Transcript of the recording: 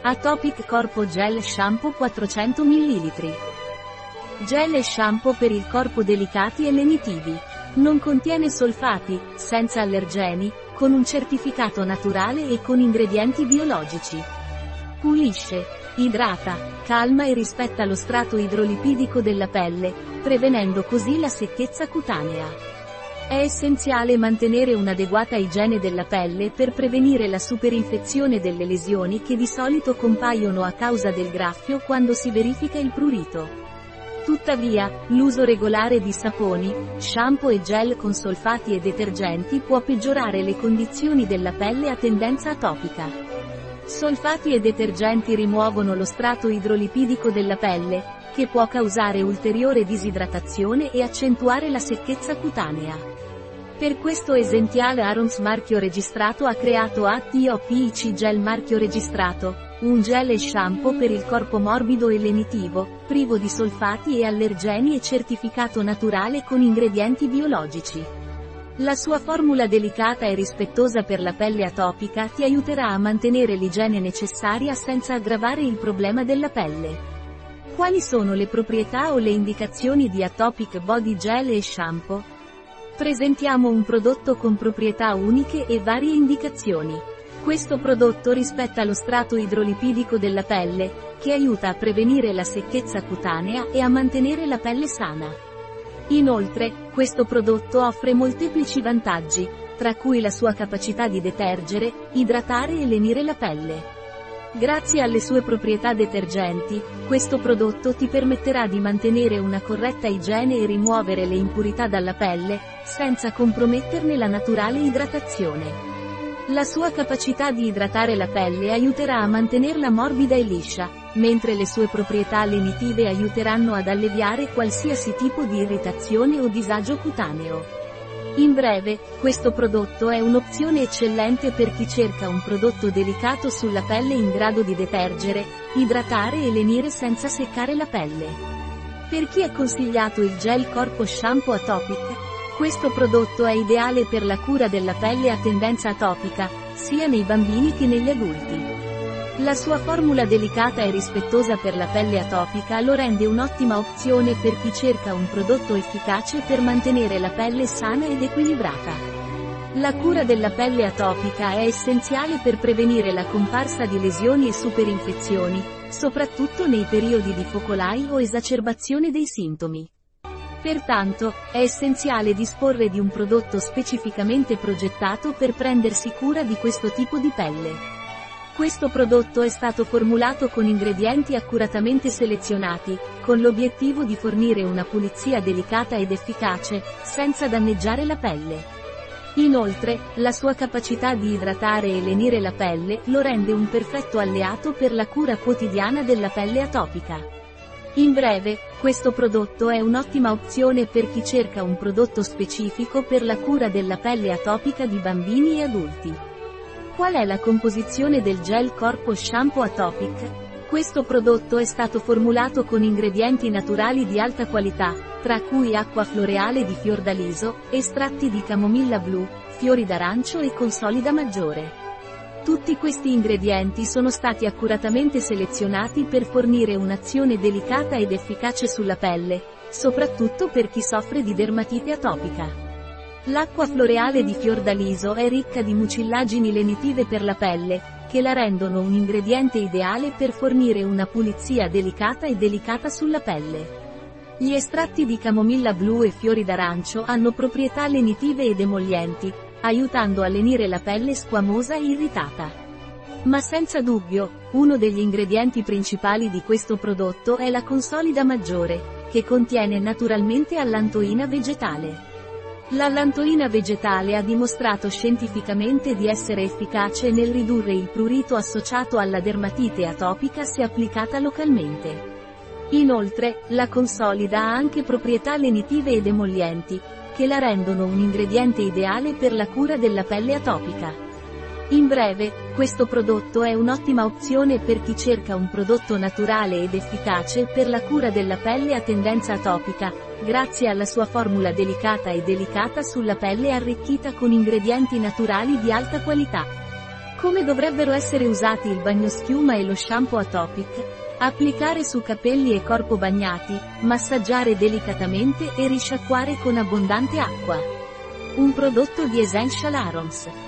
Atopic Corpo Gel Shampoo 400 ml. Gel e shampoo per il corpo delicati e lenitivi. Non contiene solfati, senza allergeni, con un certificato naturale e con ingredienti biologici. Pulisce, idrata, calma e rispetta lo strato idrolipidico della pelle, prevenendo così la secchezza cutanea. È essenziale mantenere un'adeguata igiene della pelle per prevenire la superinfezione delle lesioni che di solito compaiono a causa del graffio quando si verifica il prurito. Tuttavia, l'uso regolare di saponi, shampoo e gel con solfati e detergenti può peggiorare le condizioni della pelle a tendenza atopica. Solfati e detergenti rimuovono lo strato idrolipidico della pelle, che può causare ulteriore disidratazione e accentuare la secchezza cutanea. Per questo Essential Arons marchio registrato ha creato ATOPIC Gel marchio registrato, un gel e shampoo per il corpo morbido e lenitivo, privo di solfati e allergeni e certificato naturale con ingredienti biologici. La sua formula delicata e rispettosa per la pelle atopica ti aiuterà a mantenere l'igiene necessaria senza aggravare il problema della pelle. Quali sono le proprietà o le indicazioni di Atopic Body Gel e Shampoo? Presentiamo un prodotto con proprietà uniche e varie indicazioni. Questo prodotto rispetta lo strato idrolipidico della pelle, che aiuta a prevenire la secchezza cutanea e a mantenere la pelle sana. Inoltre, questo prodotto offre molteplici vantaggi, tra cui la sua capacità di detergere, idratare e lenire la pelle. Grazie alle sue proprietà detergenti, questo prodotto ti permetterà di mantenere una corretta igiene e rimuovere le impurità dalla pelle, senza comprometterne la naturale idratazione. La sua capacità di idratare la pelle aiuterà a mantenerla morbida e liscia, mentre le sue proprietà lenitive aiuteranno ad alleviare qualsiasi tipo di irritazione o disagio cutaneo. In breve, questo prodotto è un'opzione eccellente per chi cerca un prodotto delicato sulla pelle in grado di detergere, idratare e lenire senza seccare la pelle. Per chi è consigliato il gel corpo shampoo atopic, questo prodotto è ideale per la cura della pelle a tendenza atopica, sia nei bambini che negli adulti. La sua formula delicata e rispettosa per la pelle atopica lo rende un'ottima opzione per chi cerca un prodotto efficace per mantenere la pelle sana ed equilibrata. La cura della pelle atopica è essenziale per prevenire la comparsa di lesioni e superinfezioni, soprattutto nei periodi di focolai o esacerbazione dei sintomi. Pertanto, è essenziale disporre di un prodotto specificamente progettato per prendersi cura di questo tipo di pelle. Questo prodotto è stato formulato con ingredienti accuratamente selezionati, con l'obiettivo di fornire una pulizia delicata ed efficace, senza danneggiare la pelle. Inoltre, la sua capacità di idratare e lenire la pelle lo rende un perfetto alleato per la cura quotidiana della pelle atopica. In breve, questo prodotto è un'ottima opzione per chi cerca un prodotto specifico per la cura della pelle atopica di bambini e adulti. Qual è la composizione del gel corpo shampoo atopic? Questo prodotto è stato formulato con ingredienti naturali di alta qualità, tra cui acqua floreale di fiordaliso, estratti di camomilla blu, fiori d'arancio e consolida maggiore. Tutti questi ingredienti sono stati accuratamente selezionati per fornire un'azione delicata ed efficace sulla pelle, soprattutto per chi soffre di dermatite atopica. L'acqua floreale di fiordaliso è ricca di mucillagini lenitive per la pelle, che la rendono un ingrediente ideale per fornire una pulizia delicata e delicata sulla pelle. Gli estratti di camomilla blu e fiori d'arancio hanno proprietà lenitive ed emollienti, aiutando a lenire la pelle squamosa e irritata. Ma senza dubbio, uno degli ingredienti principali di questo prodotto è la consolida maggiore, che contiene naturalmente allantoina vegetale. L'allantoina vegetale ha dimostrato scientificamente di essere efficace nel ridurre il prurito associato alla dermatite atopica se applicata localmente. Inoltre, la consolida ha anche proprietà lenitive ed emollienti, che la rendono un ingrediente ideale per la cura della pelle atopica. In breve, questo prodotto è un'ottima opzione per chi cerca un prodotto naturale ed efficace per la cura della pelle a tendenza atopica, grazie alla sua formula delicata e delicata sulla pelle arricchita con ingredienti naturali di alta qualità. Come dovrebbero essere usati il bagnoschiuma e lo shampoo Atopic? Applicare su capelli e corpo bagnati, massaggiare delicatamente e risciacquare con abbondante acqua. Un prodotto di Essential Arons.